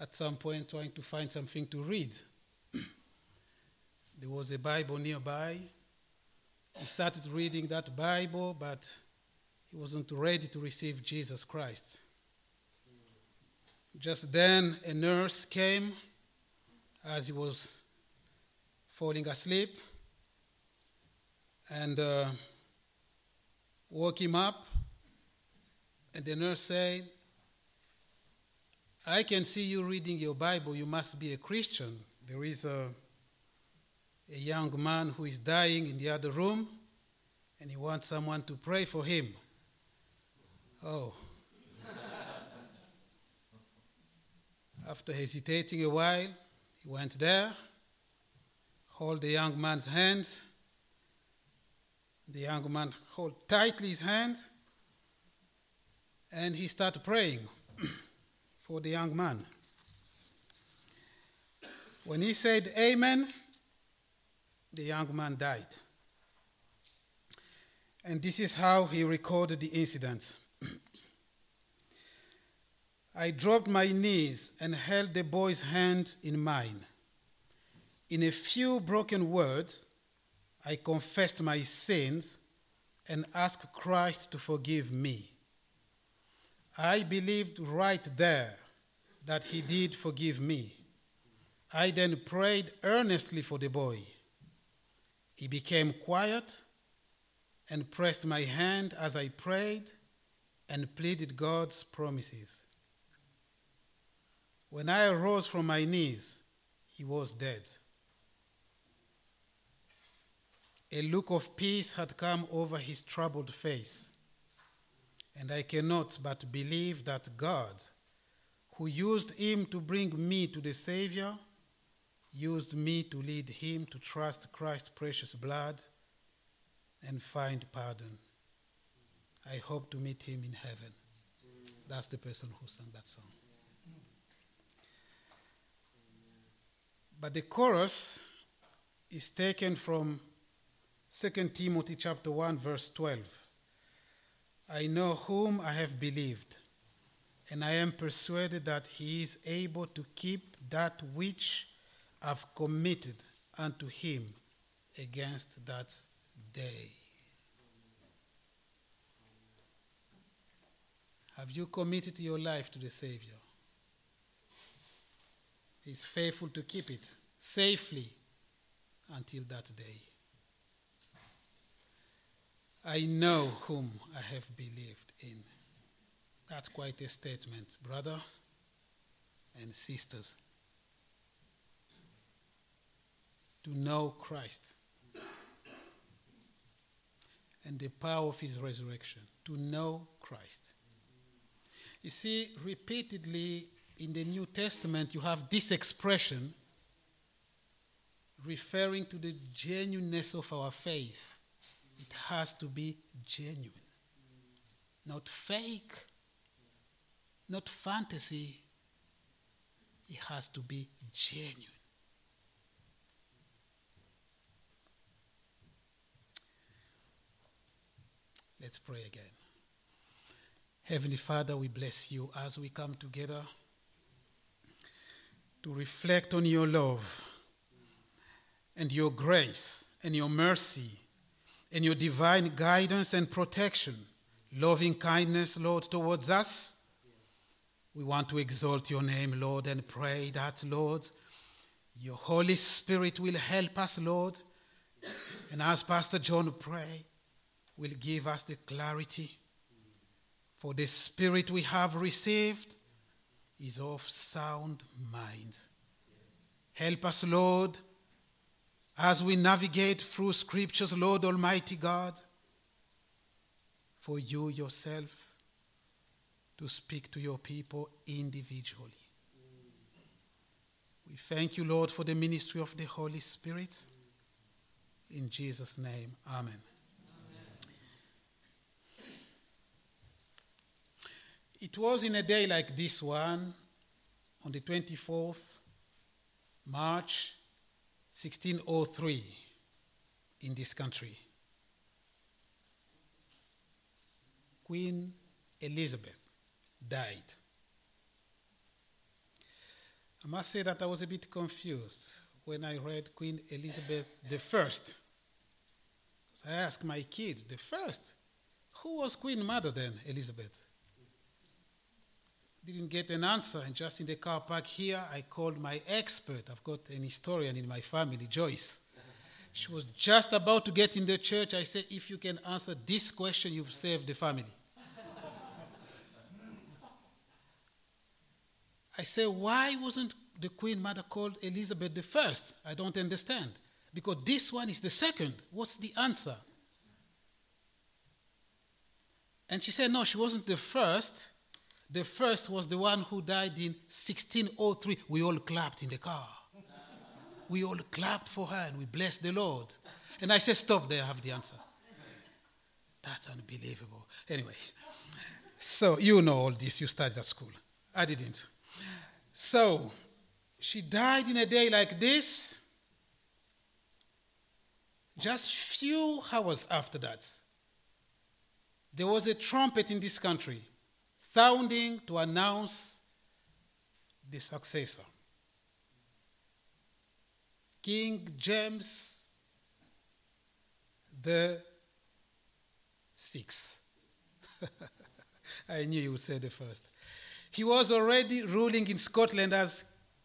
at some point trying to find something to read. there was a Bible nearby. He started reading that Bible, but he wasn't ready to receive Jesus Christ. Just then, a nurse came as he was falling asleep and uh, woke him up. And the nurse said, I can see you reading your Bible. You must be a Christian. There is a, a young man who is dying in the other room, and he wants someone to pray for him. Oh. After hesitating a while, he went there, hold the young man's hands. The young man hold tightly his hand, and he started praying for the young man. When he said amen, the young man died. And this is how he recorded the incident. I dropped my knees and held the boy's hand in mine. In a few broken words, I confessed my sins and asked Christ to forgive me. I believed right there that he did forgive me. I then prayed earnestly for the boy. He became quiet and pressed my hand as I prayed and pleaded God's promises. When I arose from my knees, he was dead. A look of peace had come over his troubled face, and I cannot but believe that God, who used him to bring me to the Savior, used me to lead him to trust Christ's precious blood and find pardon. I hope to meet him in heaven. That's the person who sang that song. But the chorus is taken from 2 Timothy chapter 1 verse 12. I know whom I have believed, and I am persuaded that he is able to keep that which I've committed unto him against that day. Have you committed your life to the Savior? He's faithful to keep it safely until that day. I know whom I have believed in. That's quite a statement, brothers and sisters. To know Christ and the power of his resurrection. To know Christ. You see, repeatedly in the New Testament, you have this expression referring to the genuineness of our faith. It has to be genuine, not fake, not fantasy. It has to be genuine. Let's pray again. Heavenly Father, we bless you as we come together to reflect on your love and your grace and your mercy and your divine guidance and protection, loving kindness, Lord, towards us. We want to exalt your name, Lord, and pray that, Lord, your Holy Spirit will help us, Lord. And as Pastor John pray, will give us the clarity. For the Spirit we have received is of sound mind. Help us, Lord, as we navigate through scriptures, Lord Almighty God, for you yourself to speak to your people individually. We thank you, Lord, for the ministry of the Holy Spirit. In Jesus' name, amen. It was in a day like this one, on the 24th March 1603, in this country. Queen Elizabeth died. I must say that I was a bit confused when I read Queen Elizabeth First. I asked my kids, the first, who was Queen Mother then, Elizabeth? Didn't get an answer, and just in the car park here, I called my expert. I've got an historian in my family, Joyce. She was just about to get in the church. I said, if you can answer this question, you've saved the family. I said, why wasn't the Queen Mother called Elizabeth First? I don't understand. Because this one is the second. What's the answer? And she said, no, she wasn't the first. The first was the one who died in 1603. We all clapped in the car. we all clapped for her and we blessed the Lord. And I said, stop there, I have the answer. That's unbelievable. Anyway, so you know all this, you studied at school. I didn't. So, she died in a day like this. Just few hours after that, there was a trumpet in this country sounding to announce the successor. King James the Sixth. I knew you would say the first. He was already ruling in Scotland as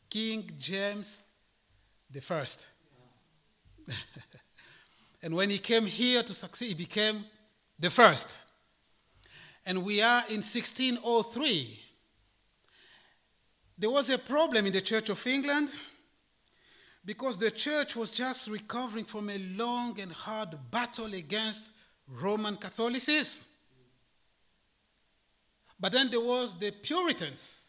King James the First. and when he came here to succeed, he became the first. And we are in 1603. There was a problem in the Church of England because the church was just recovering from a long and hard battle against Roman Catholicism. But then there was the Puritans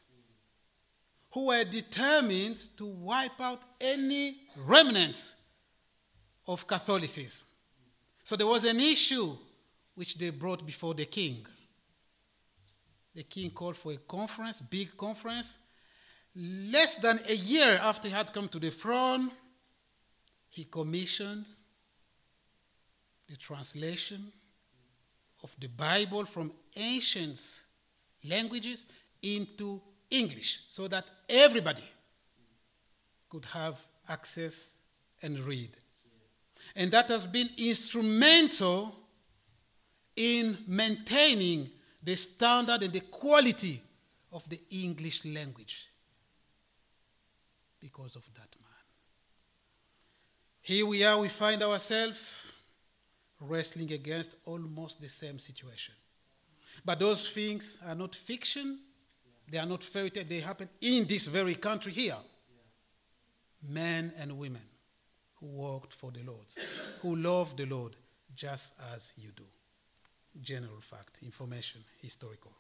who were determined to wipe out any remnants of Catholicism. So there was an issue which they brought before the king. The king called for a conference, big conference. Less than a year after he had come to the throne, he commissioned the translation of the Bible from ancient languages into English so that everybody could have access and read. And that has been instrumental in maintaining the standard and the quality of the English language because of that man. Here we are, we find ourselves wrestling against almost the same situation. But those things are not fiction, they are not fairy tale, they happen in this very country here. Men and women who worked for the Lord, who love the Lord just as you do. General fact, information, historical.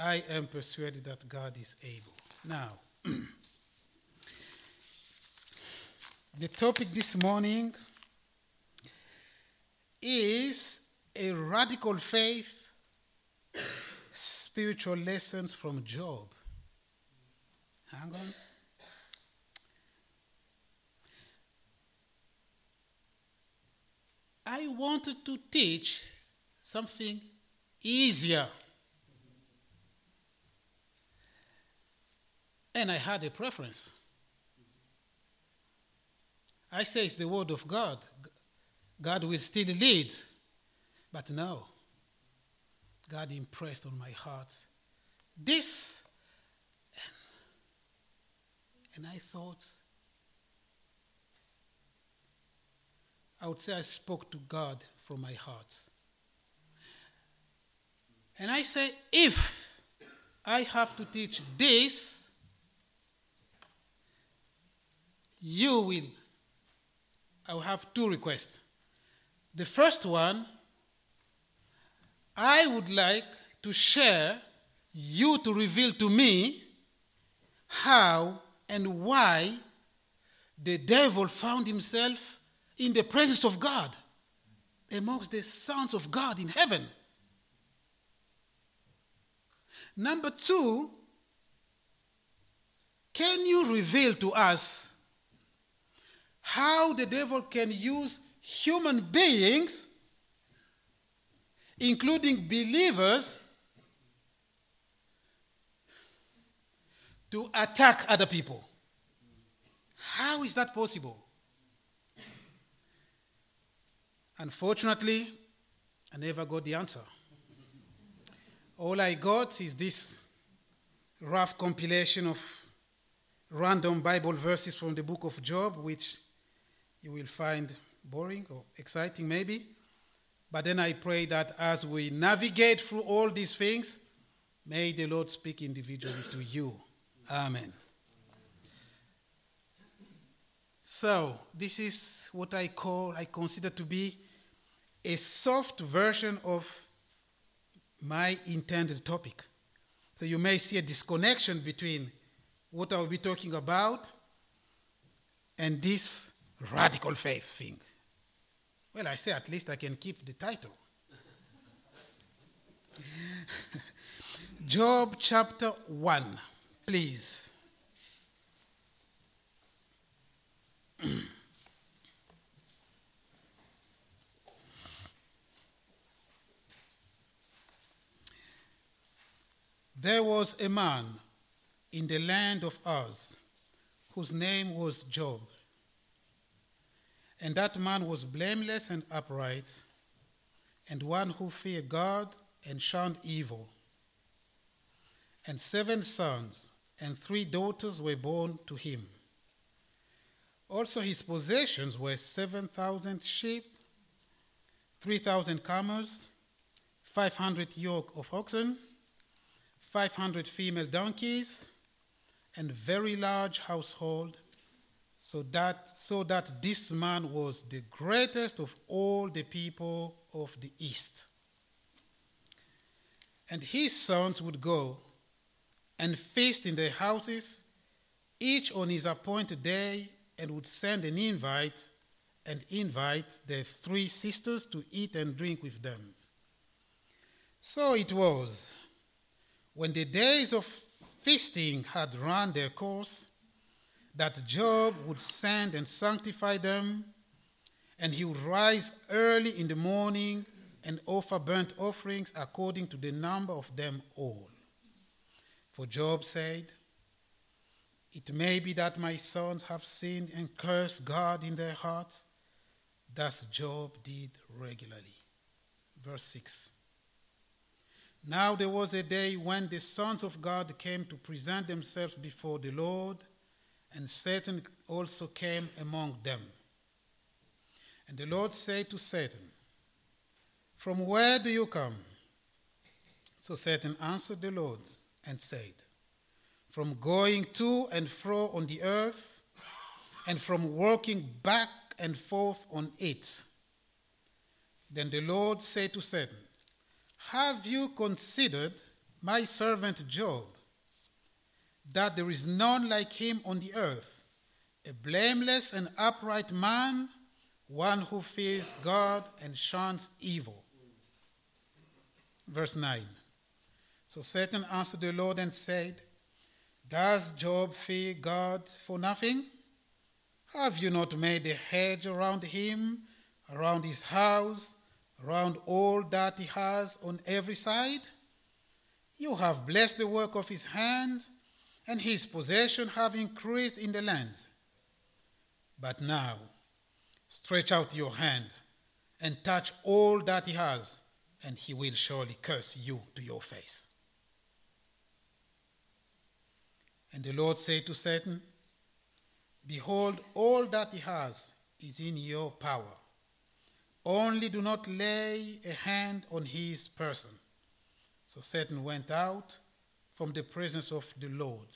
I am persuaded that God is able. Now, the topic this morning is a radical faith, spiritual lessons from Job. Hang on. I wanted to teach something easier. And I had a preference. I say it's the word of God. God will still lead. But no. God impressed on my heart this. And, and I thought, I would say I spoke to God from my heart. And I say, if I have to teach this, you will. I will have two requests. The first one, I would like to share, you to reveal to me how and why the devil found himself in the presence of God, amongst the sons of God in heaven. Number two, can you reveal to us how the devil can use human beings including believers, to attack other people. How is that possible? Unfortunately, I never got the answer. All I got is this rough compilation of random Bible verses from the book of Job, which you will find boring or exciting, maybe. But then I pray that as we navigate through all these things, may the Lord speak individually to you. Amen. So, this is what I call, I consider to be a soft version of my intended topic. So, you may see a disconnection between what I will be talking about and this radical faith thing. Well, I say at least I can keep the title. Job chapter 1, please. there was a man in the land of Uz whose name was Job. And that man was blameless and upright, and one who feared God and shunned evil. And seven sons and three daughters were born to him. Also, his possessions were 7,000 sheep, 3,000 camels, 500 yoke of oxen, 500 female donkeys, and very large household so that, so that this man was the greatest of all the people of the East. And his sons would go and feast in their houses, each on his appointed day, and would send an invite and invite their three sisters to eat and drink with them. So it was, when the days of feasting had run their course, that Job would send and sanctify them, and he would rise early in the morning and offer burnt offerings according to the number of them all. For Job said, It may be that my sons have sinned and cursed God in their hearts. Thus Job did regularly. Verse 6. Now there was a day when the sons of God came to present themselves before the Lord and Satan also came among them. And the Lord said to Satan, From where do you come? So Satan answered the Lord and said, From going to and fro on the earth, and from walking back and forth on it. Then the Lord said to Satan, Have you considered my servant Job? that there is none like him on the earth, a blameless and upright man, one who fears God and shuns evil. Verse 9. So Satan answered the Lord and said, Does Job fear God for nothing? Have you not made a hedge around him, around his house, around all that he has on every side? You have blessed the work of his hands and his possession have increased in the land. But now, stretch out your hand and touch all that he has, and he will surely curse you to your face. And the Lord said to Satan, Behold, all that he has is in your power. Only do not lay a hand on his person. So Satan went out from the presence of the Lord.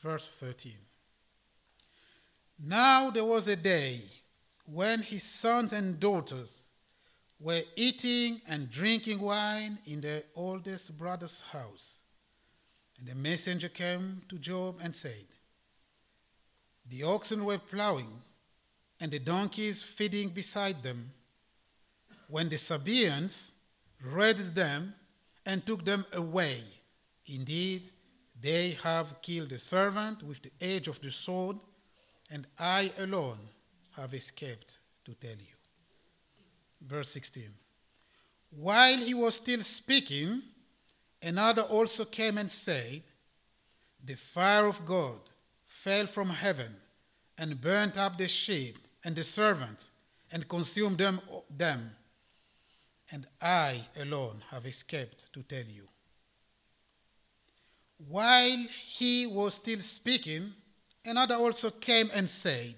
Verse 13. Now there was a day when his sons and daughters were eating and drinking wine in their oldest brother's house. And the messenger came to Job and said, The oxen were plowing, and the donkeys feeding beside them, when the Sabaeans raided them and took them away. Indeed, they have killed the servant with the edge of the sword, and I alone have escaped to tell you. Verse 16. While he was still speaking, another also came and said, The fire of God fell from heaven and burnt up the sheep and the servants and consumed them, them. And I alone have escaped to tell you. While he was still speaking, another also came and said,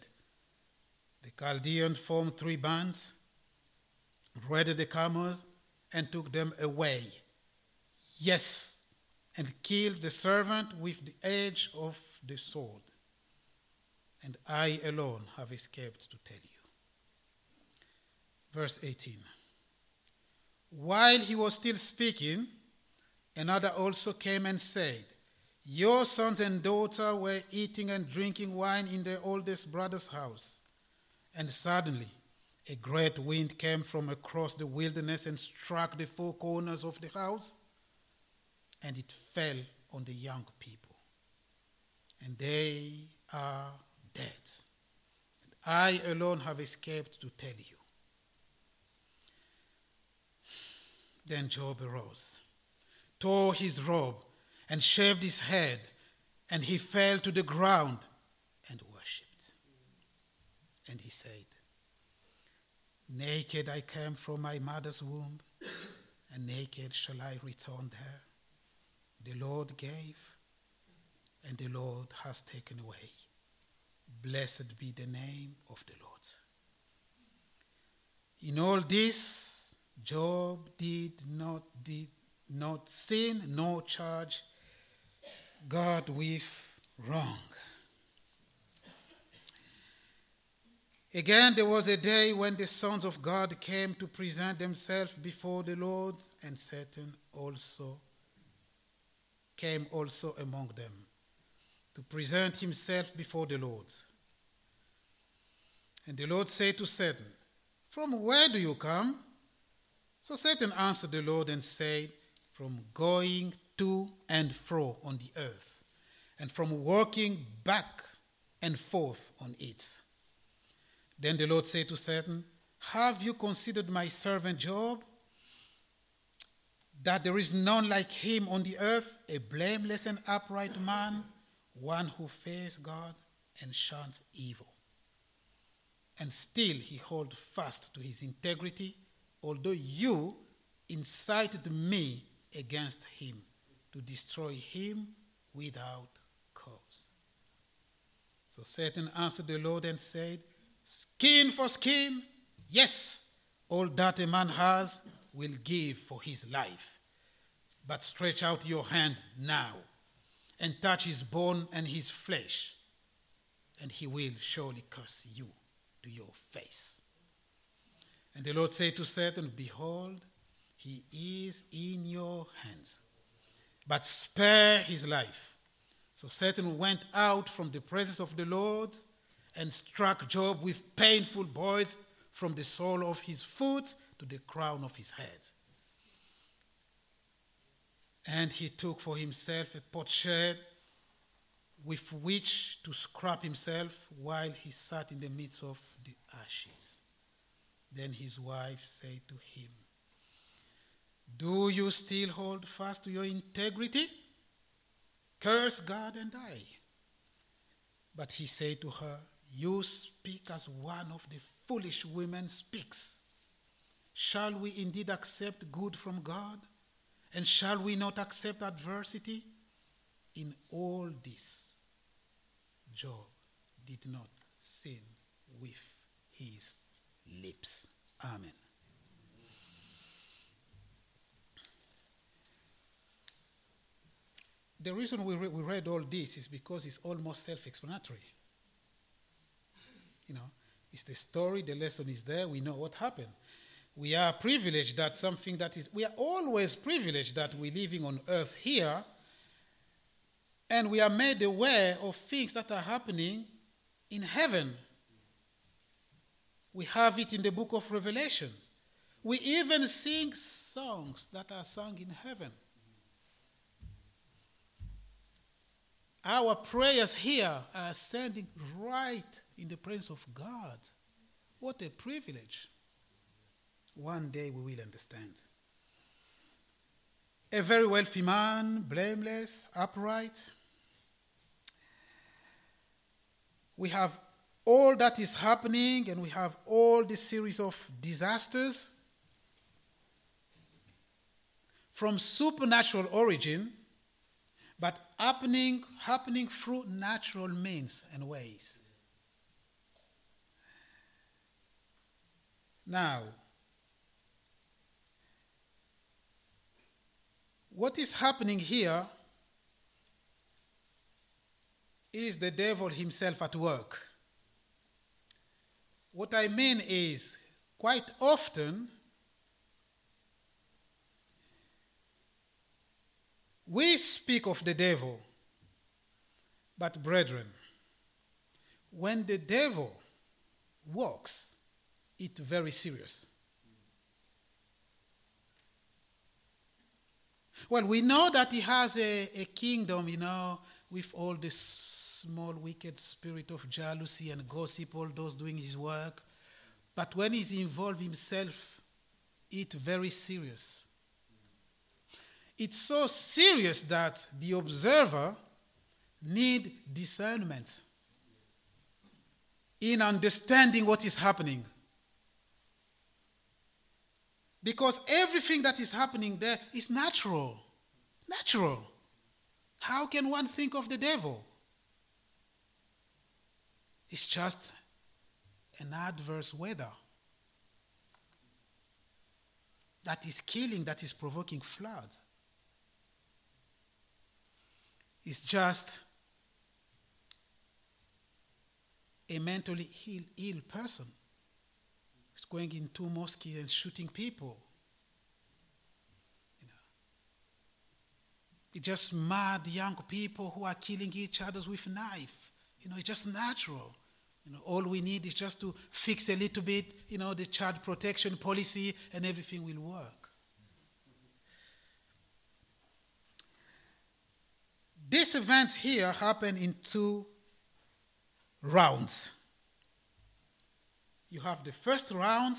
The Chaldeans formed three bands, raided the camels, and took them away. Yes, and killed the servant with the edge of the sword. And I alone have escaped to tell you. Verse 18. While he was still speaking, another also came and said, Your sons and daughter were eating and drinking wine in their oldest brother's house. And suddenly, a great wind came from across the wilderness and struck the four corners of the house, and it fell on the young people. And they are dead. I alone have escaped to tell you. Then Job arose, tore his robe, and shaved his head, and he fell to the ground and worshipped. And he said, Naked I came from my mother's womb, and naked shall I return there. The Lord gave, and the Lord has taken away. Blessed be the name of the Lord. In all this, Job did not, did not sin nor charge God with wrong. Again, there was a day when the sons of God came to present themselves before the Lord, and Satan also came also among them to present himself before the Lord. And the Lord said to Satan, From where do you come? So Satan answered the Lord and said, From going to and fro on the earth, and from working back and forth on it. Then the Lord said to Satan, Have you considered my servant Job? That there is none like him on the earth, a blameless and upright man, one who fears God and shuns evil. And still he holds fast to his integrity, although you incited me against him to destroy him without cause. So Satan answered the Lord and said, Skin for skin, yes, all that a man has will give for his life. But stretch out your hand now and touch his bone and his flesh, and he will surely curse you to your face. And the Lord said to Satan, Behold, he is in your hands, but spare his life. So Satan went out from the presence of the Lord and struck Job with painful boils from the sole of his foot to the crown of his head. And he took for himself a potsherd with which to scrap himself while he sat in the midst of the ashes. Then his wife said to him, Do you still hold fast to your integrity? Curse God and die. But he said to her, You speak as one of the foolish women speaks. Shall we indeed accept good from God? And shall we not accept adversity? In all this, Job did not sin with his lips. Amen. The reason we, re- we read all this is because it's almost self explanatory. You know, it's the story, the lesson is there, we know what happened. We are privileged that something that is, we are always privileged that we're living on earth here, and we are made aware of things that are happening in heaven. We have it in the book of Revelation. We even sing songs that are sung in heaven. Our prayers here are standing right in the presence of God. What a privilege. One day we will understand. A very wealthy man, blameless, upright. We have all that is happening, and we have all this series of disasters from supernatural origin, but happening, happening through natural means and ways. Now, what is happening here is the devil himself at work. What I mean is, quite often, we speak of the devil, but brethren, when the devil walks, it's very serious. Well, we know that he has a, a kingdom, you know, with all this small wicked spirit of jealousy and gossip, all those doing his work. But when he's involved himself, it's very serious. It's so serious that the observer need discernment in understanding what is happening. Because everything that is happening there is natural. Natural. How can one think of the devil? It's just an adverse weather that is killing, that is provoking flood. It's just a mentally Ill, Ill person going into mosques and shooting people. You know. It's just mad young people who are killing each other with knife. You know, it's just natural. You know, all we need is just to fix a little bit, you know, the child protection policy and everything will work. This event here happened in two rounds. You have the first round,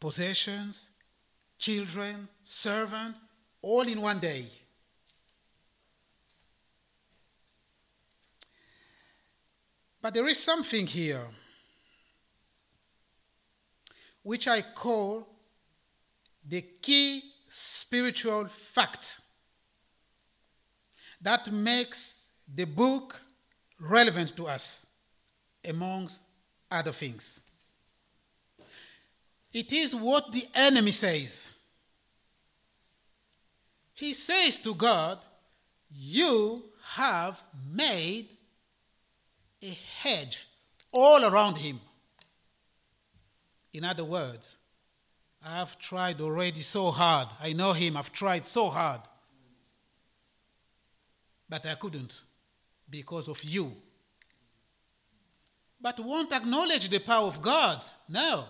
possessions, children, servant, all in one day. But there is something here which I call the key spiritual fact that makes the book relevant to us, amongst other things. It is what the enemy says. He says to God, You have made a hedge all around him. In other words, I have tried already so hard. I know him, I've tried so hard. But I couldn't because of you. But won't acknowledge the power of God. No.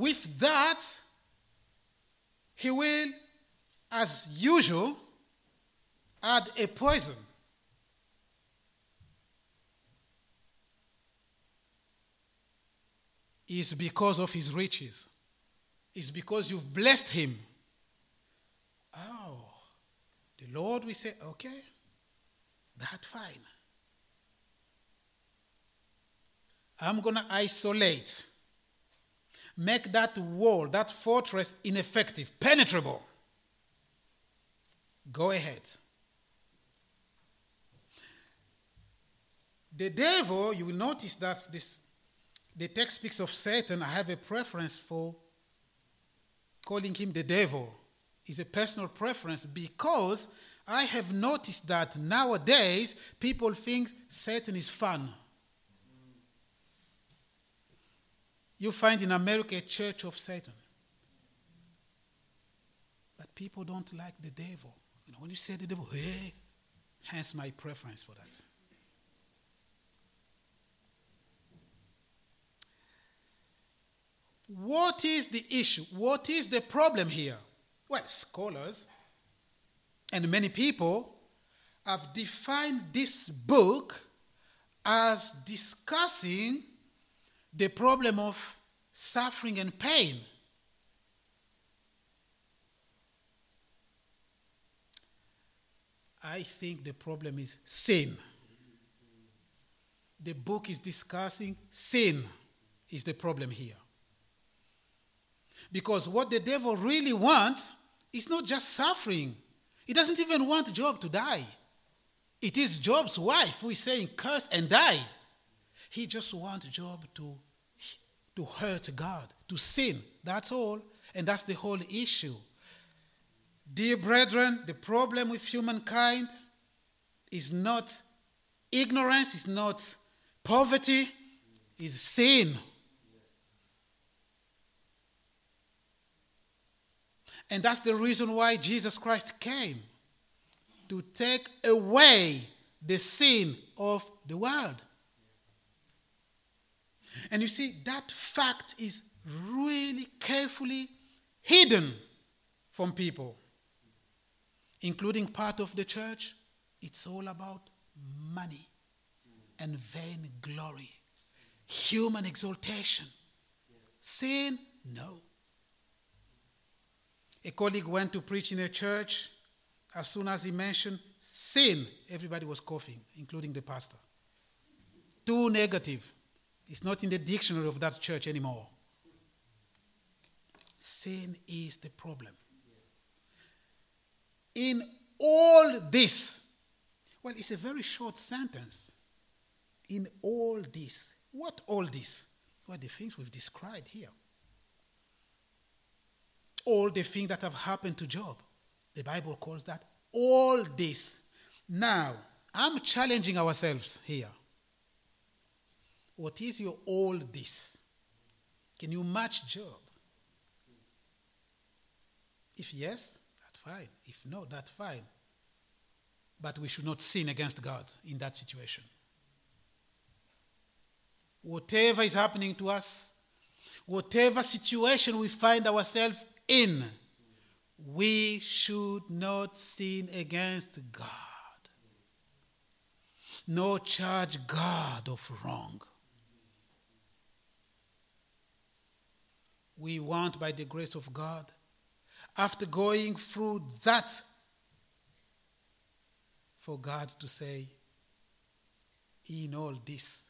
With that, he will, as usual, add a poison. It's because of his riches. It's because you've blessed him. Oh. The Lord will say, okay, that's fine. I'm going to isolate, make that wall, that fortress ineffective, penetrable. Go ahead. The devil, you will notice that this, the text speaks of Satan. I have a preference for calling him the devil It's a personal preference because I have noticed that nowadays people think Satan is fun. You find in America a church of Satan. But people don't like the devil. You know, when you say the devil, hey, hence my preference for that. What is the issue? What is the problem here? Well, scholars and many people have defined this book as discussing the problem of suffering and pain. I think the problem is sin. The book is discussing sin is the problem here. Because what the devil really wants is not just suffering, he doesn't even want Job to die. It is Job's wife who is saying, Curse and die. He just wants Job to, to hurt God, to sin. That's all. And that's the whole issue. Dear brethren, the problem with humankind is not ignorance, is not poverty, is sin. And that's the reason why Jesus Christ came to take away the sin of the world. And you see, that fact is really carefully hidden from people, including part of the church. It's all about money and vain glory, human exaltation. Sin, no. A colleague went to preach in a church. As soon as he mentioned sin, everybody was coughing, including the pastor. Too negative. It's not in the dictionary of that church anymore. Sin is the problem. In all this, well, it's a very short sentence. In all this, what all this? Well, the things we've described here all the things that have happened to Job. The Bible calls that all this. Now, I'm challenging ourselves here. What is your all this? Can you match Job? If yes, that's fine. If no, that's fine. But we should not sin against God in that situation. Whatever is happening to us, whatever situation we find ourselves in, we should not sin against God, nor charge God of wrong. We want, by the grace of God, after going through that, for God to say, In all this,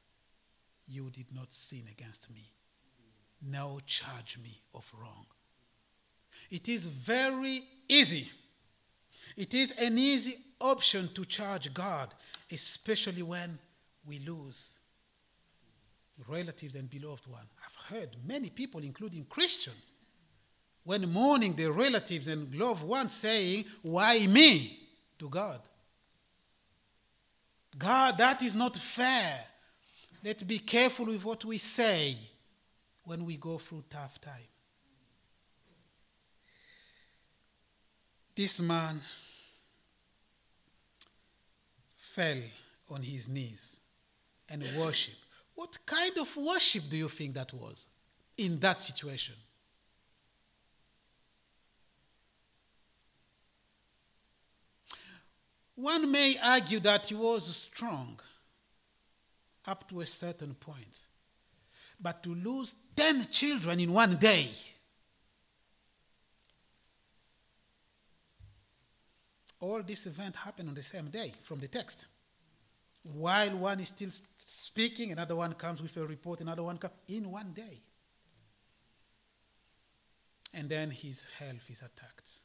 you did not sin against me. Now charge me of wrong. It is very easy. It is an easy option to charge God, especially when we lose relatives and beloved one. I've heard many people, including Christians, when mourning their relatives and loved ones saying, Why me? to God. God, that is not fair. Let's be careful with what we say when we go through tough time. This man fell on his knees and worshiped. What kind of worship do you think that was in that situation? One may argue that he was strong up to a certain point. But to lose 10 children in one day, all this event happened on the same day from the text. While one is still speaking, another one comes with a report, another one comes in one day. And then his health is attacked.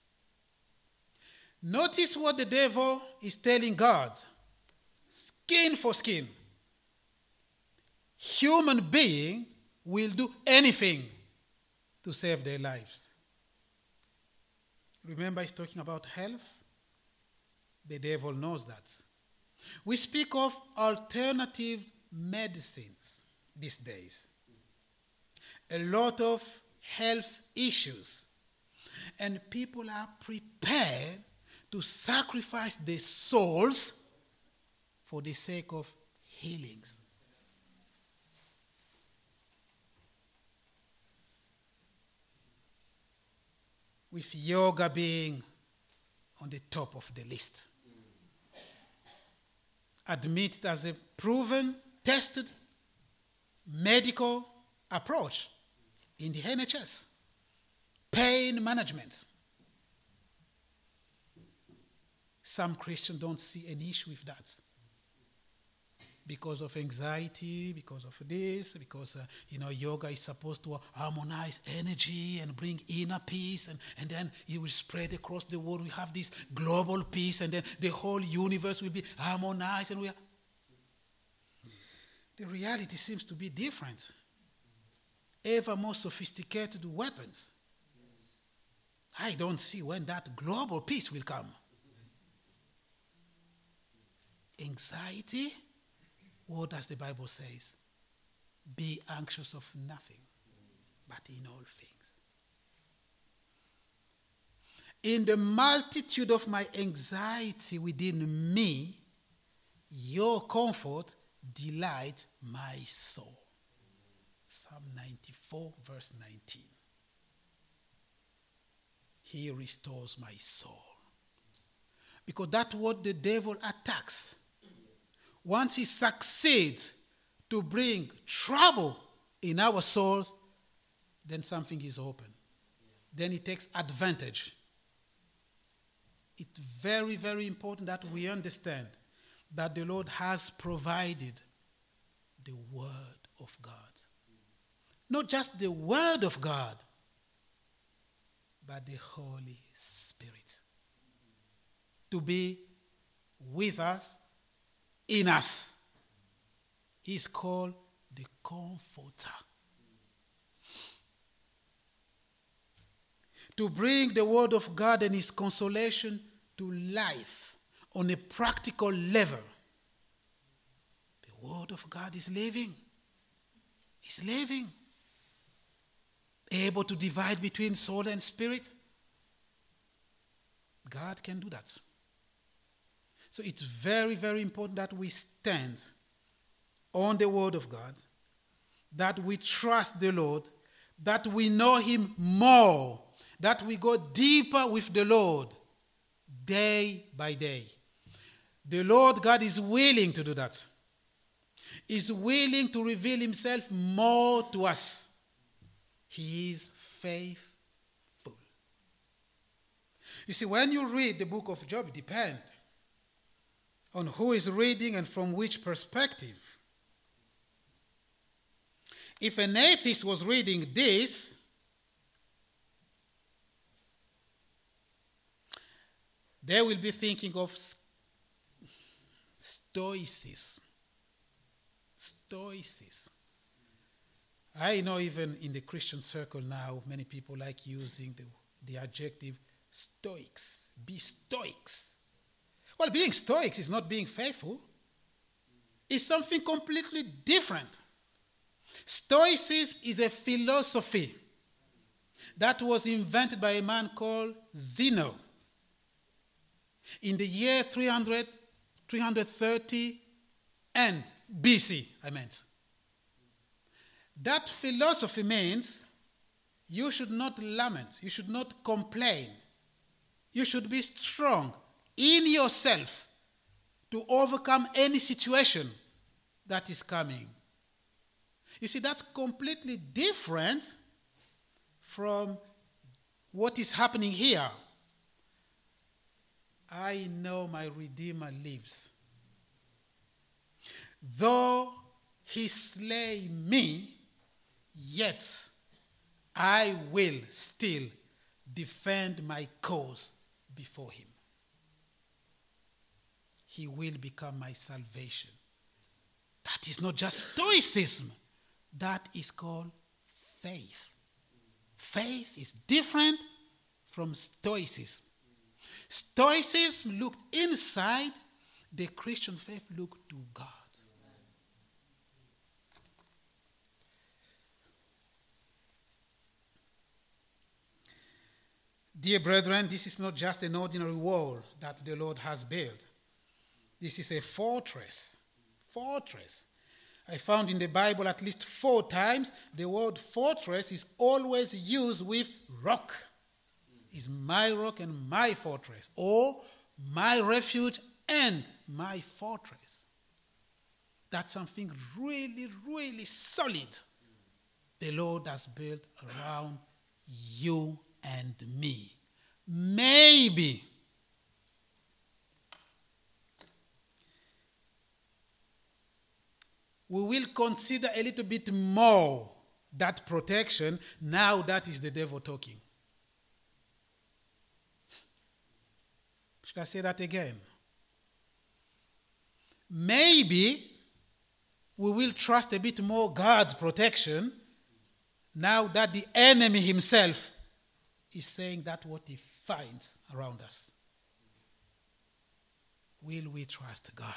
Notice what the devil is telling God skin for skin. Human being will do anything to save their lives. Remember, he's talking about health the devil knows that. We speak of alternative medicines these days. A lot of health issues. And people are prepared to sacrifice their souls for the sake of healings. With yoga being on the top of the list admit it as a proven, tested medical approach in the NHS. Pain management. some Christians don't see an issue with that because of anxiety, because of this, because uh, you know yoga is supposed to harmonize energy and bring inner peace, and, and then it will spread across the world. We have this global peace, and then the whole universe will be harmonized, and we. Are... The reality seems to be different. Ever more sophisticated weapons. I don't see when that global peace will come. Anxiety what does the Bible says? Be anxious of nothing, but in all things. In the multitude of my anxiety within me, your comfort delight my soul. Psalm 94, verse 19. He restores my soul. Because that's what the devil attacks once he succeeds to bring trouble in our souls, then something is open. Then he takes advantage. It's very, very important that we understand that the Lord has provided the Word of God. Not just the Word of God, but the Holy Spirit. To be with us in us. He's called the Comforter. To bring the Word of God and His consolation to life on a practical level. The Word of God is living. It's living. Able to divide between soul and spirit. God can do that. So it's very, very important that we stand on the Word of God, that we trust the Lord, that we know Him more, that we go deeper with the Lord day by day. The Lord God is willing to do that. Is willing to reveal himself more to us. He is faithful. You see, when you read the book of Job, it depends on who is reading and from which perspective. If an atheist was reading this, they will be thinking of stoicism. Stoicism. I know even in the Christian circle now, many people like using the, the adjective stoics. Be stoics. Well, being Stoics is not being faithful, it's something completely different. Stoicism is a philosophy that was invented by a man called Zeno in the year 300, 330 and BC, I meant. That philosophy means you should not lament, you should not complain, you should be strong, in yourself to overcome any situation that is coming. You see, that's completely different from what is happening here. I know my Redeemer lives. Though he slay me, yet I will still defend my cause before him he will become my salvation. That is not just stoicism, that is called faith. Faith is different from stoicism. Stoicism looked inside, the Christian faith looked to God. Dear brethren, this is not just an ordinary wall that the Lord has built. This is a fortress. Fortress. I found in the Bible at least four times the word fortress is always used with rock. Is my rock and my fortress, or my refuge and my fortress. That's something really, really solid the Lord has built around you and me. Maybe we will consider a little bit more that protection. Now that is the devil talking. Should I say that again? Maybe we will trust a bit more God's protection now that the enemy himself is saying that what he finds around us. Will we trust God?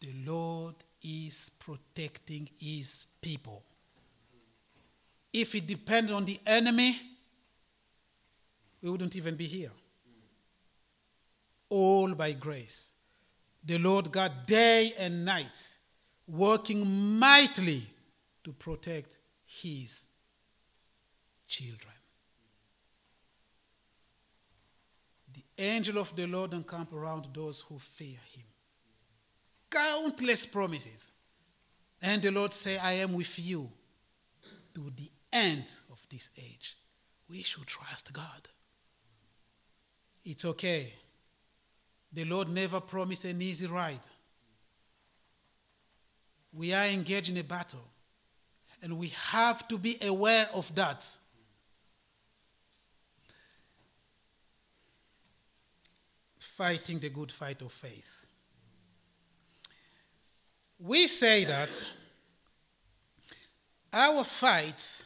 The Lord is protecting his people. If it depended on the enemy, we wouldn't even be here. All by grace. The Lord God, day and night, working mightily to protect his children. The angel of the Lord encamp around those who fear him countless promises. And the Lord say, I am with you to the end of this age. We should trust God. It's okay. The Lord never promised an easy ride. We are engaged in a battle, and we have to be aware of that. Fighting the good fight of faith we say that our fight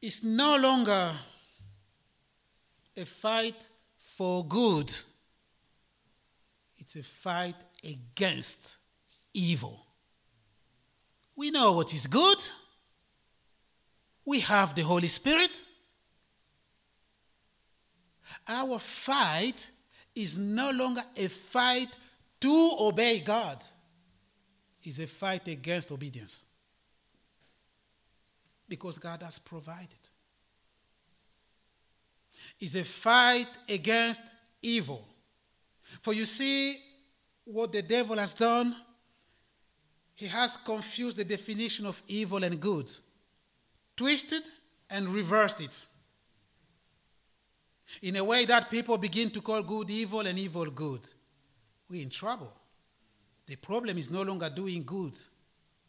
is no longer a fight for good, it's a fight against evil. We know what is good, we have the Holy Spirit. Our fight is no longer a fight to obey God is a fight against obedience. Because God has provided. It's a fight against evil. For you see what the devil has done? He has confused the definition of evil and good, twisted and reversed it. In a way that people begin to call good evil and evil good. We're in trouble. The problem is no longer doing good.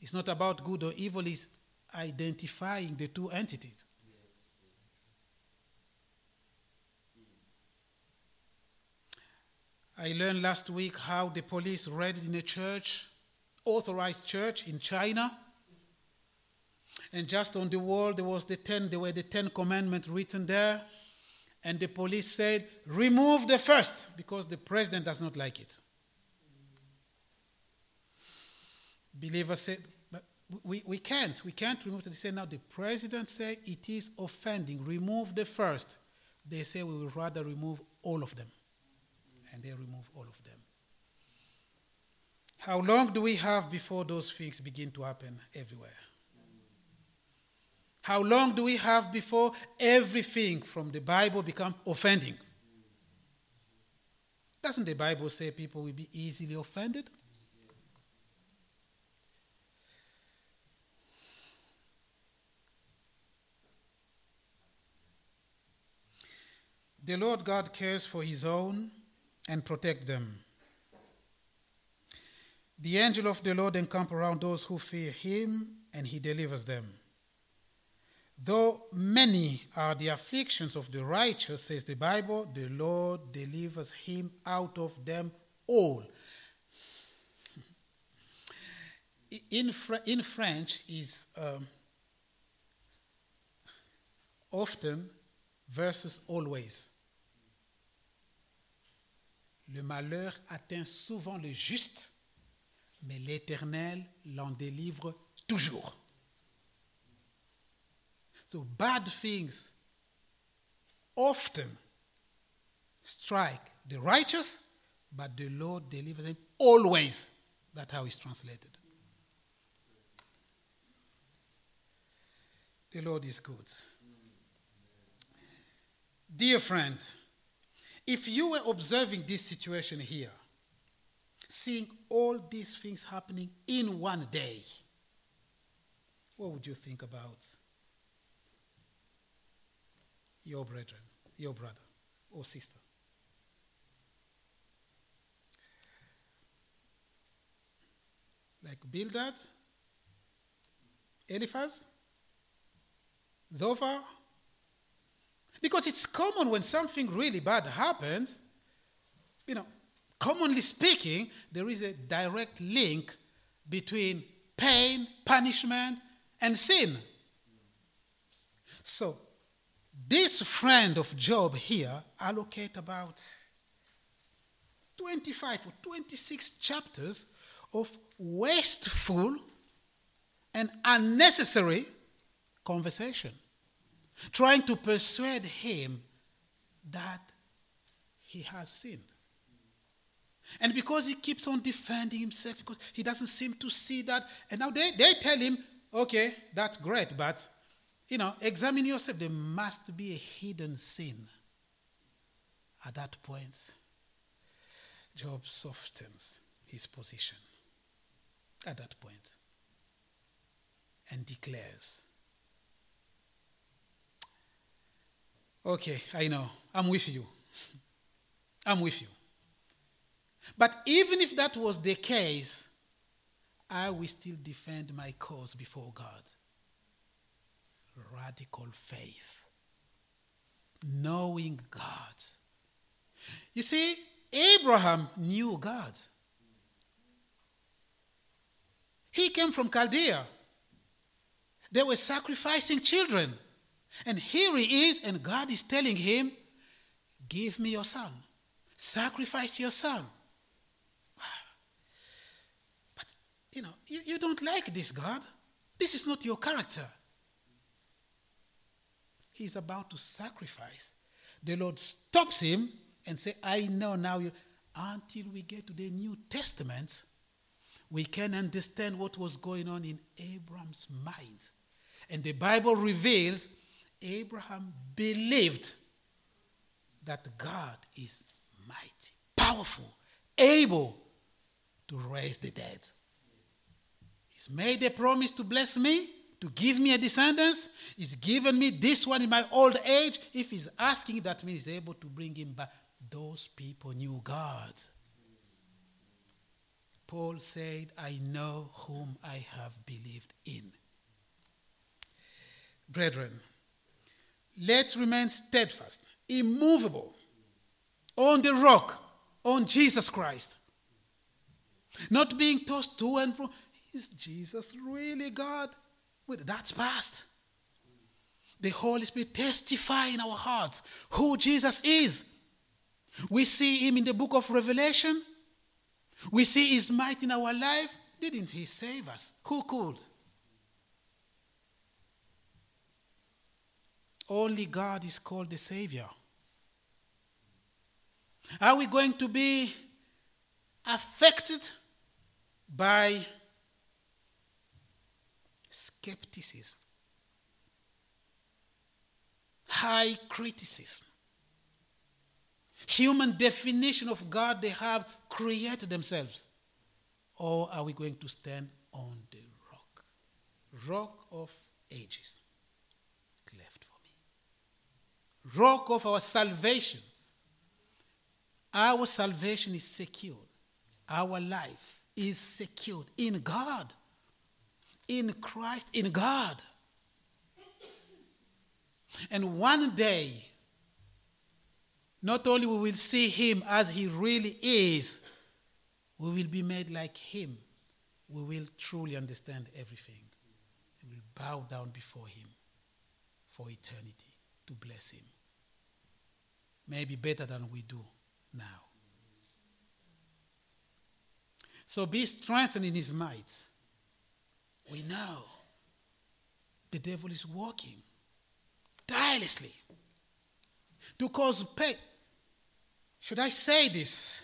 It's not about good or evil, it's identifying the two entities. I learned last week how the police raided in a church, authorized church in China. And just on the wall there was the ten, there were the Ten Commandments written there. And the police said, remove the first, because the president does not like it. Believers say, but we, we can't. We can't remove it. They say, now the president say it is offending. Remove the first. They say we will rather remove all of them. And they remove all of them. How long do we have before those things begin to happen everywhere? How long do we have before everything from the Bible become offending? Doesn't the Bible say people will be easily offended? The Lord God cares for his own and protect them. The angel of the Lord encamp around those who fear him, and he delivers them. Though many are the afflictions of the righteous, says the Bible, the Lord delivers him out of them all. In, in French is um, often versus always. Le malheur atteint souvent le juste, mais l'Éternel l'en délivre toujours. So bad things often strike the righteous, but the Lord delivers them always. That's how it's translated. The Lord is good. Dear friends, If you were observing this situation here, seeing all these things happening in one day, what would you think about your brethren, your brother or sister? Like Bildad, Eliphaz, Zophar, because it's common when something really bad happens, you know, commonly speaking, there is a direct link between pain, punishment, and sin. So, this friend of Job here allocate about 25 or 26 chapters of wasteful and unnecessary conversation, trying to persuade him that he has sinned. And because he keeps on defending himself, because he doesn't seem to see that, and now they, they tell him, okay, that's great, but, you know, examine yourself. There must be a hidden sin. At that point, Job softens his position. At that point, and declares, Okay, I know, I'm with you. I'm with you. But even if that was the case, I will still defend my cause before God. Radical faith. Knowing God. You see, Abraham knew God. He came from Chaldea. They were sacrificing children. And here he is, and God is telling him, Give me your son. Sacrifice your son. But, you know, you, you don't like this, God. This is not your character. He's about to sacrifice. The Lord stops him and say, I know now you until we get to the New Testament, we can understand what was going on in Abraham's mind. And the Bible reveals Abraham believed that God is mighty, powerful, able to raise the dead. He's made a promise to bless me, to give me a descendants. He's given me this one in my old age. If he's asking, that means he's able to bring him back. Those people knew God. Paul said, I know whom I have believed in. Brethren, let's remain steadfast, immovable, on the rock, on Jesus Christ. Not being tossed to and fro. Is Jesus really God? Wait, that's past. The Holy Spirit testify in our hearts who Jesus is. We see him in the book of Revelation. We see his might in our life. Didn't he save us? Who could? Only God is called the Savior. Are we going to be affected by skepticism, high criticism, human definition of God they have created themselves? Or are we going to stand on the rock? Rock of ages, cleft for me. Rock of our salvation. Our salvation is secured. Our life is secured in God, in Christ, in God. And one day, not only we will see him as he really is, we will be made like him. We will truly understand everything. We will bow down before him for eternity to bless him. Maybe better than we do now. So be strengthened in his might. We know the devil is working tirelessly to cause pain. Should I say this?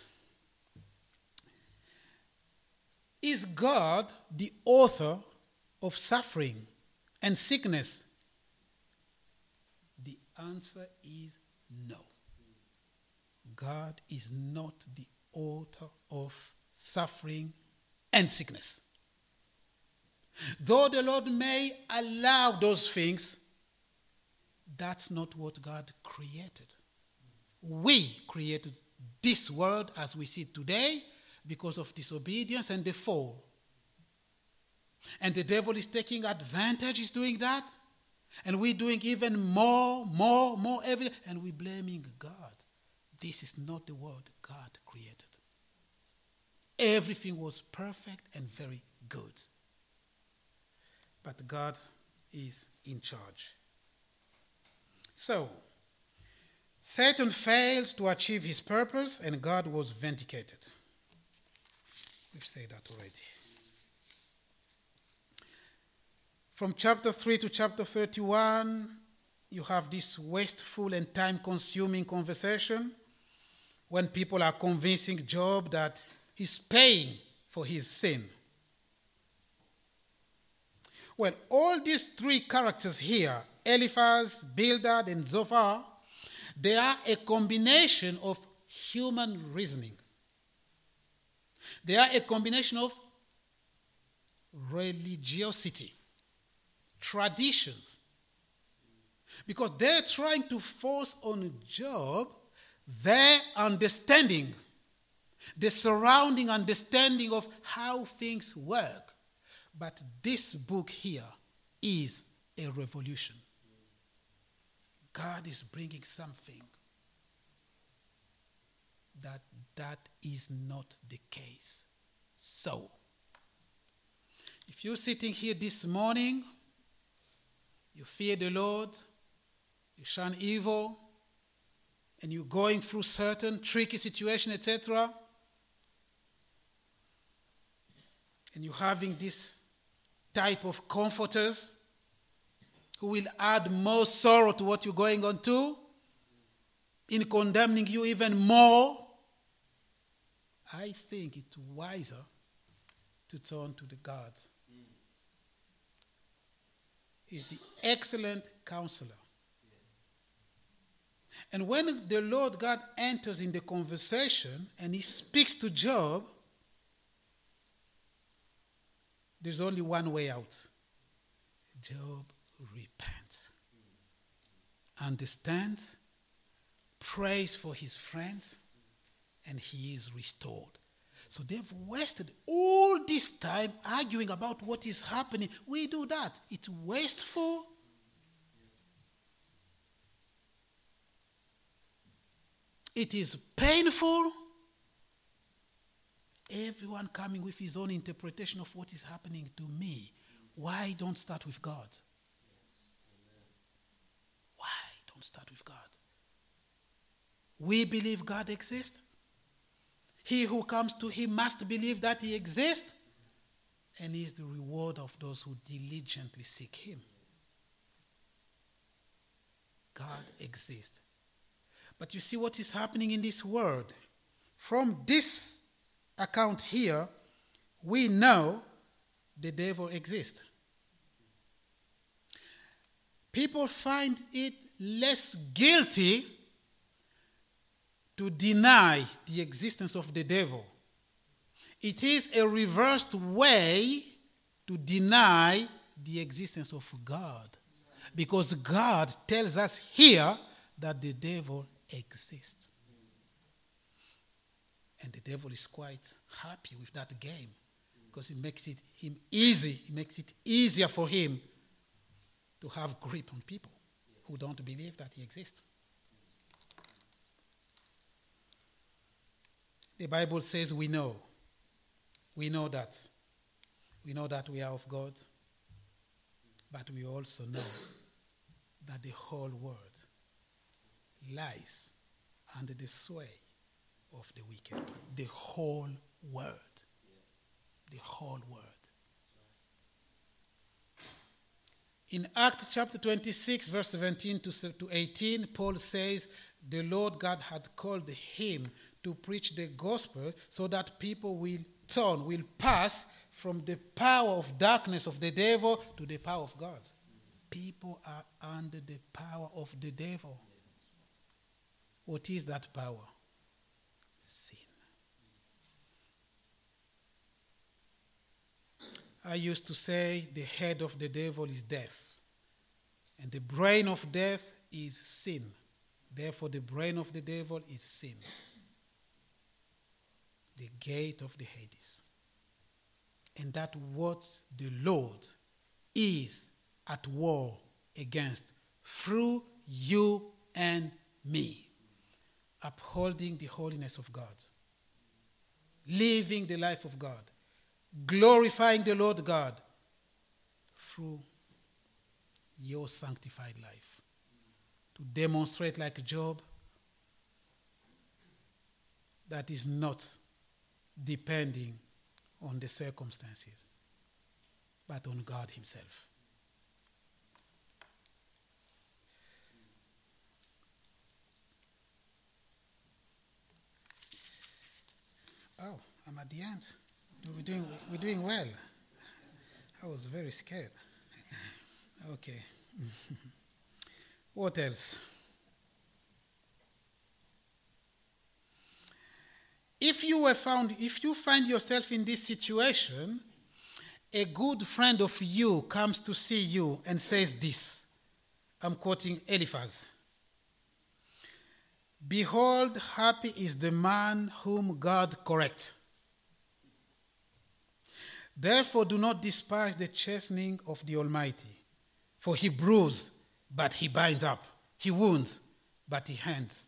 Is God the author of suffering and sickness? The answer is no. God is not the author of suffering and sickness. Though the Lord may allow those things, that's not what God created. We created this world as we see it today because of disobedience and the fall. And the devil is taking advantage, is doing that. And we're doing even more, more, more every and we're blaming God. This is not the world God created. Everything was perfect and very good. But God is in charge. So, Satan failed to achieve his purpose and God was vindicated. We've said that already. From chapter 3 to chapter 31, you have this wasteful and time consuming conversation when people are convincing Job that he's paying for his sin. Well, all these three characters here, Eliphaz, Bildad, and Zophar, they are a combination of human reasoning. They are a combination of religiosity, traditions. Because they're trying to force on Job their understanding, the surrounding understanding of how things work. But this book here is a revolution. God is bringing something that that is not the case. So, if you're sitting here this morning, you fear the Lord, you shun evil, and you're going through certain tricky situation, etc., and you're having this type of comforters who will add more sorrow to what you're going on to, in condemning you even more, I think it's wiser to turn to the God. He's the excellent counselor. And when the Lord God enters in the conversation and he speaks to Job, there's only one way out. Job repents, understands, prays for his friends, and he is restored. So they've wasted all this time arguing about what is happening. We do that. It's wasteful. It is painful. Everyone coming with his own interpretation of what is happening to me. Why don't start with God? Why don't start with God? We believe God exists. He who comes to him must believe that he exists and is the reward of those who diligently seek him. God exists. But you see what is happening in this world. From this account here, we know the devil exists. People find it less guilty to deny the existence of the devil. It is a reversed way to deny the existence of God. Because God tells us here that the devil exists. And the devil is quite happy with that game because it makes it him easy, it makes it easier for him to have grip on people who don't believe that he exists. The Bible says we know. We know that. We know that we are of God. But we also know that the whole world lies under the sway of the wicked one. The whole world. The whole world. In Acts chapter 26, verse 17 to 18, Paul says, The Lord God had called him to preach the gospel so that people will turn, will pass from the power of darkness of the devil to the power of God. People are under the power of the devil. What is that power? Sin. I used to say the head of the devil is death, and the brain of death is sin. Therefore, the brain of the devil is sin the gate of the Hades. and that what the Lord is at war against through you and me. Upholding the holiness of God, living the life of God, glorifying the Lord God through your sanctified life. To demonstrate, like Job, that is not depending on the circumstances, but on God Himself. Oh, I'm at the end. We're doing, we're doing well. I was very scared. okay. what else? If you were found, if you find yourself in this situation, a good friend of you comes to see you and says this. I'm quoting Eliphaz. Behold, happy is the man whom God corrects. Therefore, do not despise the chastening of the Almighty, for he bruises, but he binds up. He wounds, but he hands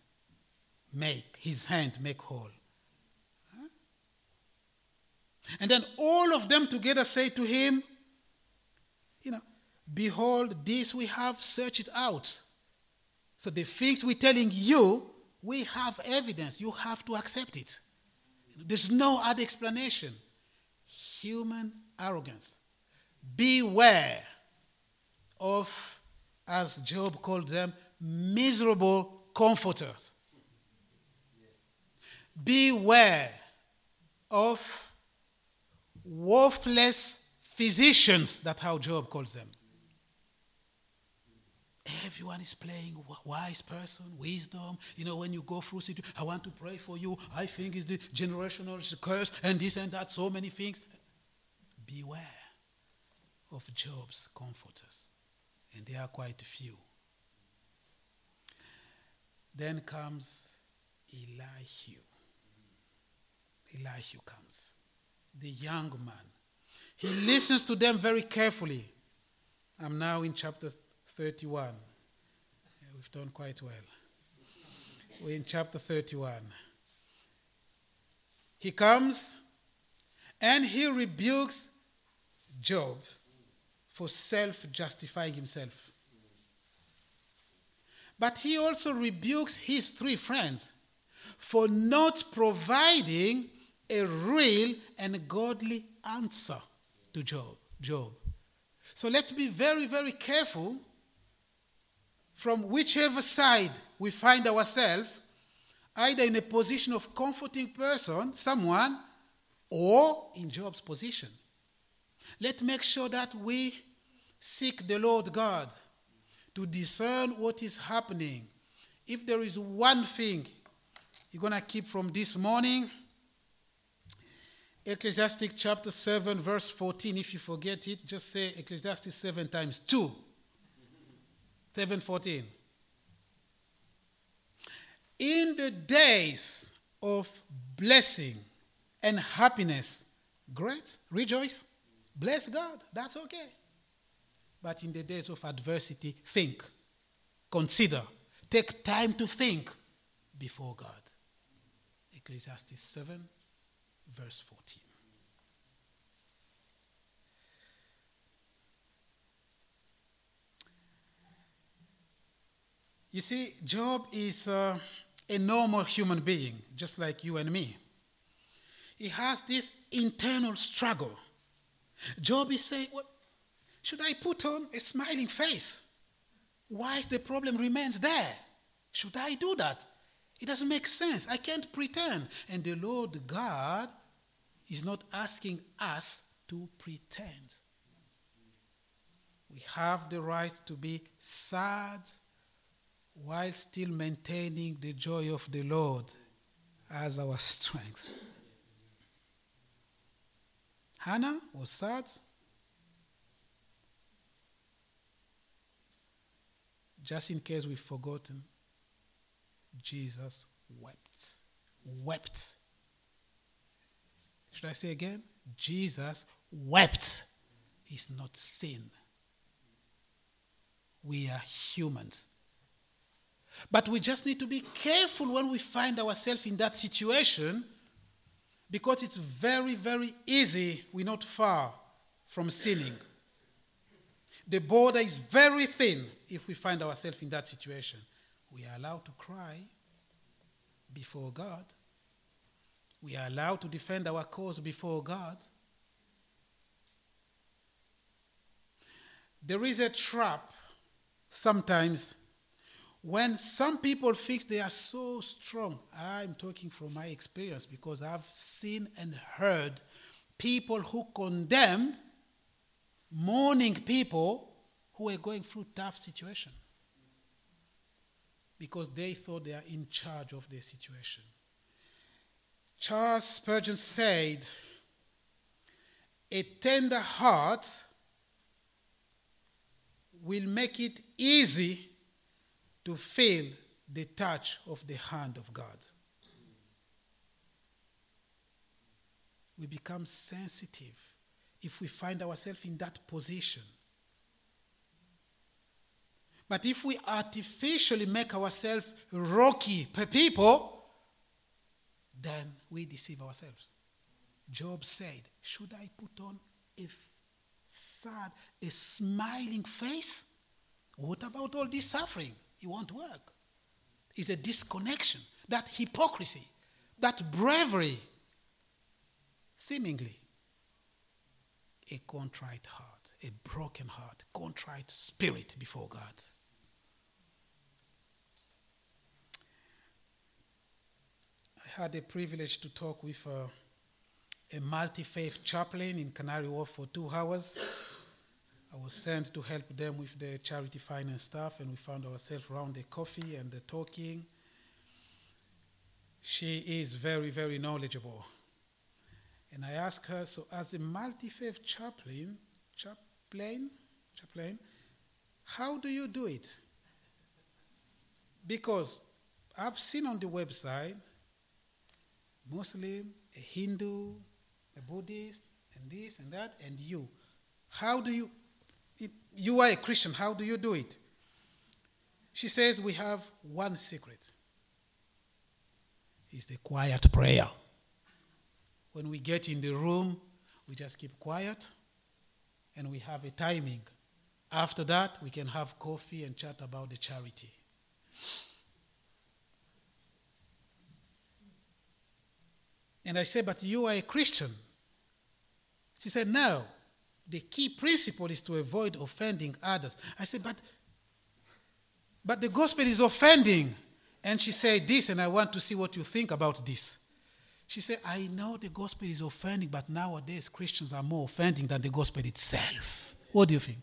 make his hand make whole. And then all of them together say to him, You know, behold, this we have searched out. So the things we're telling you, we have evidence. You have to accept it. There's no other explanation. Human arrogance. Beware of, as Job called them, miserable comforters. Beware of worthless physicians. That's how Job calls them. Everyone is playing wise person, wisdom. You know, when you go through situation, I want to pray for you. I think it's the generational curse and this and that, so many things. Beware of Job's comforters. And there are quite a few. Then comes Elihu. Elihu comes the young man. He listens to them very carefully. I'm now in chapter 31. Yeah, we've done quite well. We're in chapter 31. He comes and he rebukes Job for self justifying himself. But he also rebukes his three friends for not providing a real and godly answer to Job. Job. So let's be very, very careful from whichever side we find ourselves, either in a position of comforting person, someone, or in Job's position. Let's make sure that we seek the Lord God to discern what is happening. If there is one thing you're going to keep from this morning, Ecclesiastic chapter 7, verse 14. If you forget it, just say Ecclesiastic 7 times 2. 714. In the days of blessing and happiness, great, rejoice, bless God, that's okay. But in the days of adversity, think, consider, take time to think before God. Ecclesiastes 7, verse 14. You see, Job is uh, a normal human being, just like you and me. He has this internal struggle. Job is saying, What should I put on a smiling face? Why the problem remains there? Should I do that? It doesn't make sense. I can't pretend. And the Lord God is not asking us to pretend. We have the right to be sad while still maintaining the joy of the Lord as our strength. Hannah was sad. Just in case we've forgotten, Jesus wept. Wept. Should I say again? Jesus wept is not sin. We are humans. But we just need to be careful when we find ourselves in that situation because it's very, very easy. We're not far from sinning. The border is very thin if we find ourselves in that situation. We are allowed to cry before God. We are allowed to defend our cause before God. There is a trap sometimes when some people think they are so strong. I'm talking from my experience because I've seen and heard people who condemned mourning people who were going through tough situation because they thought they are in charge of their situation. Charles Spurgeon said, A tender heart will make it easy to feel the touch of the hand of God. We become sensitive if we find ourselves in that position. But if we artificially make ourselves rocky people, then we deceive ourselves. Job said, Should I put on a sad, a smiling face? What about all this suffering? It won't work. It's a disconnection, that hypocrisy, that bravery, seemingly a contrite heart, a broken heart, contrite spirit before God. I had the privilege to talk with uh, a, a multi faith chaplain in Canary Wharf for two hours. I was sent to help them with the charity finance stuff, and we found ourselves around the coffee and the talking. She is very, very knowledgeable. And I asked her, so as a multi faith chaplain, chaplain, chaplain, how do you do it? Because I've seen on the website Muslim, a Hindu, a Buddhist, and this and that, and you. How do you, you are a Christian, how do you do it? She says we have one secret. It's the quiet prayer. When we get in the room, we just keep quiet and we have a timing. After that, we can have coffee and chat about the charity. And I said, But you are a Christian. She said, No. The key principle is to avoid offending others. I said, But but the gospel is offending. And she said this, and I want to see what you think about this. She said, I know the gospel is offending, but nowadays Christians are more offending than the gospel itself. What do you think?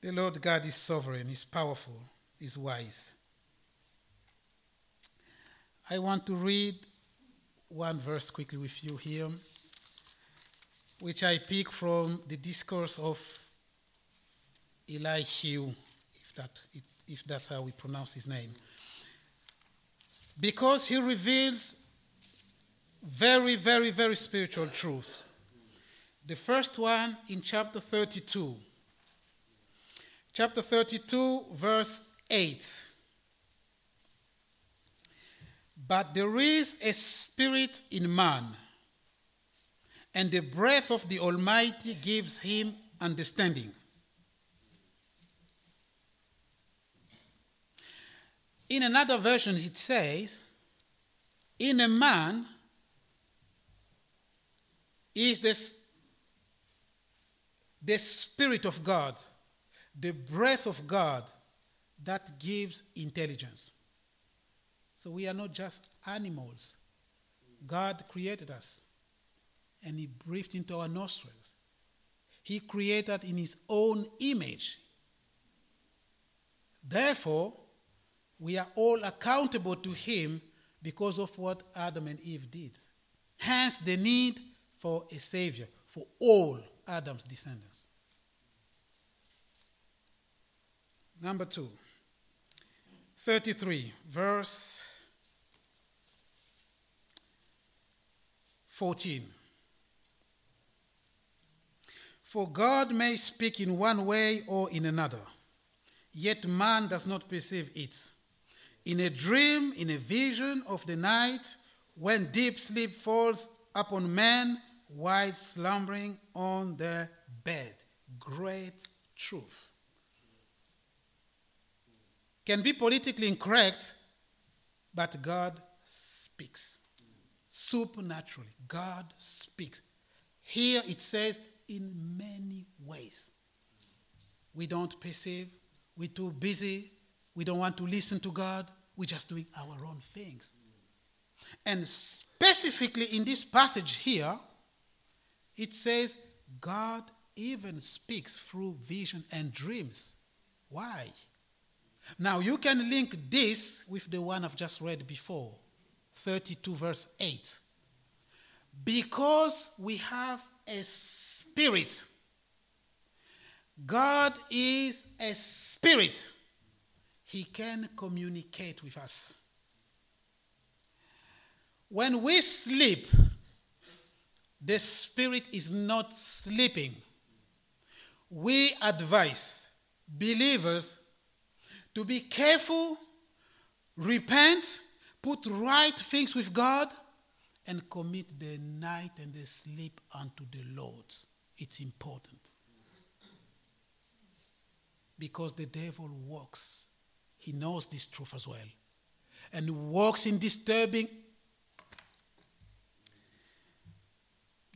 the Lord God is sovereign, He's powerful, He's wise. I want to read one verse quickly with you here which I pick from the discourse of Elihu, if, that, if that's how we pronounce his name. Because he reveals very, very, very spiritual truth. The first one in chapter 32. Chapter 32, verse 8. But there is a spirit in man and the breath of the Almighty gives him understanding. In another version, it says, In a man is this, the Spirit of God, the breath of God that gives intelligence. So we are not just animals. God created us and He breathed into our nostrils. He created in His own image. Therefore, we are all accountable to Him because of what Adam and Eve did. Hence, the need for a Savior for all Adam's descendants. Number two, 33, verse 14. For God may speak in one way or in another, yet man does not perceive it. In a dream, in a vision of the night, when deep sleep falls upon men while slumbering on their bed. Great truth. Can be politically incorrect, but God speaks. Supernaturally, God speaks. Here it says, in many ways. We don't perceive, we're too busy, we don't want to listen to God, we're just doing our own things. And specifically in this passage here, it says, God even speaks through vision and dreams. Why? Now you can link this with the one I've just read before, 32 verse 8. Because we have a spirit. God is a spirit. He can communicate with us. When we sleep, the spirit is not sleeping. We advise believers to be careful, repent, put right things with God, and commit the night and the sleep unto the Lord. It's important. Because the devil walks, he knows this truth as well, and walks in disturbing.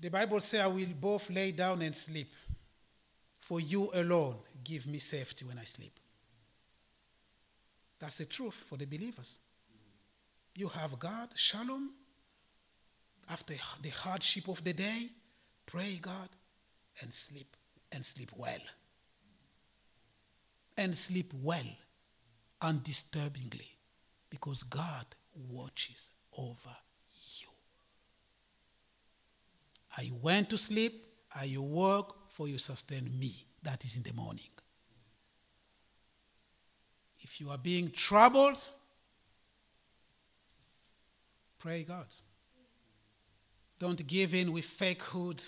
The Bible says, I will both lay down and sleep. For you alone give me safety when I sleep. That's the truth for the believers. You have God, shalom. After the hardship of the day, pray God and sleep and sleep well. And sleep well, undisturbingly, because God watches over you. I went to sleep, I work for you sustain me. That is in the morning. If you are being troubled, pray God. Don't give in with fake hood.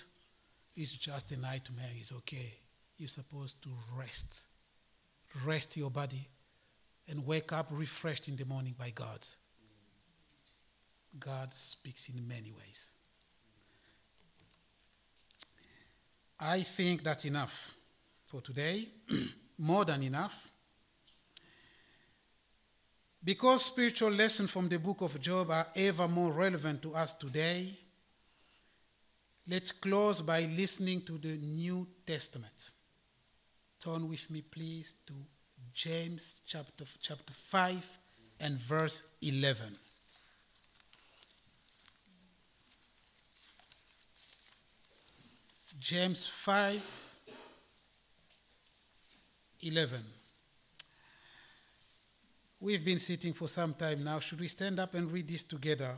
It's just a nightmare. It's okay. You're supposed to rest. Rest your body and wake up refreshed in the morning by God. God speaks in many ways. I think that's enough for today, more than enough. Because spiritual lessons from the book of Job are ever more relevant to us today, let's close by listening to the New Testament. Turn with me, please, to James chapter, chapter 5 and verse 11. James 5 11. We've been sitting for some time now. Should we stand up and read this together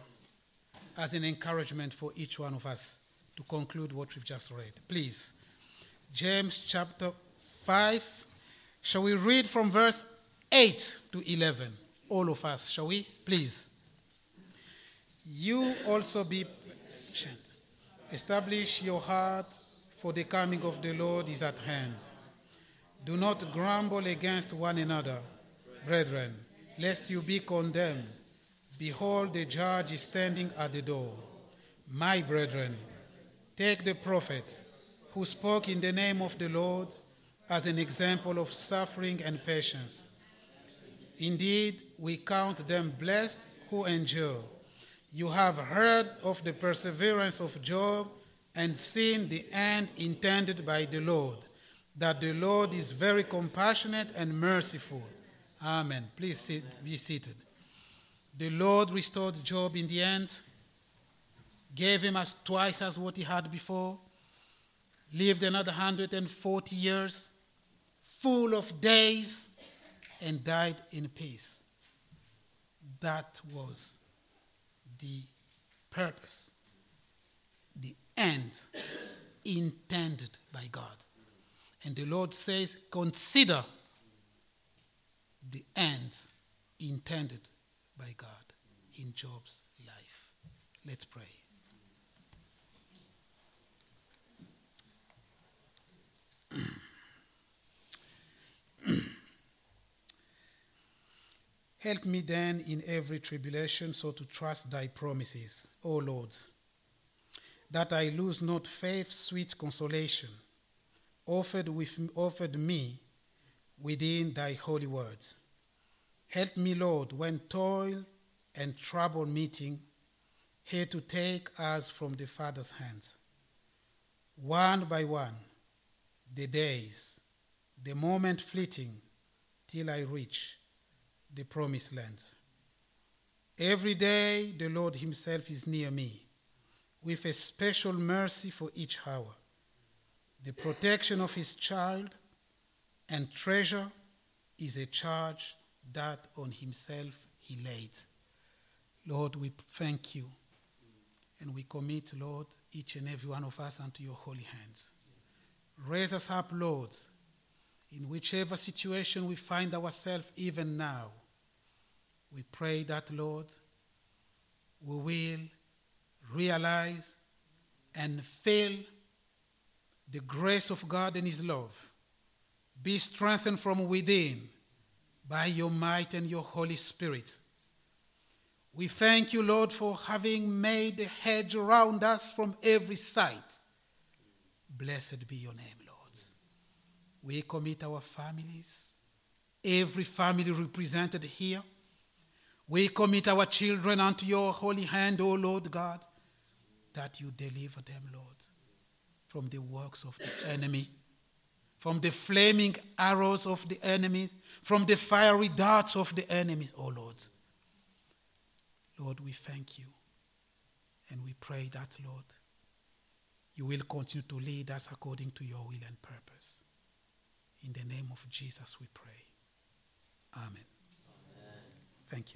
as an encouragement for each one of us to conclude what we've just read? Please. James chapter 5. Shall we read from verse 8 to 11? All of us, shall we? Please. You also be patient. Establish your heart, for the coming of the Lord is at hand. Do not grumble against one another, brethren, lest you be condemned. Behold, the judge is standing at the door. My brethren, take the prophet who spoke in the name of the Lord as an example of suffering and patience. Indeed, we count them blessed who endure. You have heard of the perseverance of Job and seen the end intended by the Lord, that the Lord is very compassionate and merciful. Amen. Please sit, be seated. The Lord restored Job in the end, gave him as twice as what he had before, lived another 140 years, full of days, and died in peace. That was the purpose, the end intended by God. And the Lord says, consider the ends intended by God in Job's life. Let's pray. Help me then in every tribulation so to trust thy promises, O Lord, that I lose not faith's sweet consolation offered, with, offered me within thy holy words. Help me, Lord, when toil and trouble meeting, here to take us from the Father's hands. One by one, the days, the moment fleeting, till I reach the promised land. Every day, the Lord Himself is near me, with a special mercy for each hour. The protection of His child and treasure is a charge that on Himself He laid. Lord, we thank you and we commit, Lord, each and every one of us unto your holy hands. Raise us up, Lord, in whichever situation we find ourselves even now. We pray that, Lord, we will realize and feel the grace of God and His love. Be strengthened from within by your might and your Holy Spirit. We thank you, Lord, for having made a hedge around us from every side. Blessed be your name, Lord. We commit our families, every family represented here. We commit our children unto your holy hand, O Lord God, that you deliver them, Lord, from the works of the enemy, from the flaming arrows of the enemy, from the fiery darts of the enemies, O Lord. Lord, we thank you. And we pray that, Lord, you will continue to lead us according to your will and purpose. In the name of Jesus, we pray. Amen. Amen. Thank you.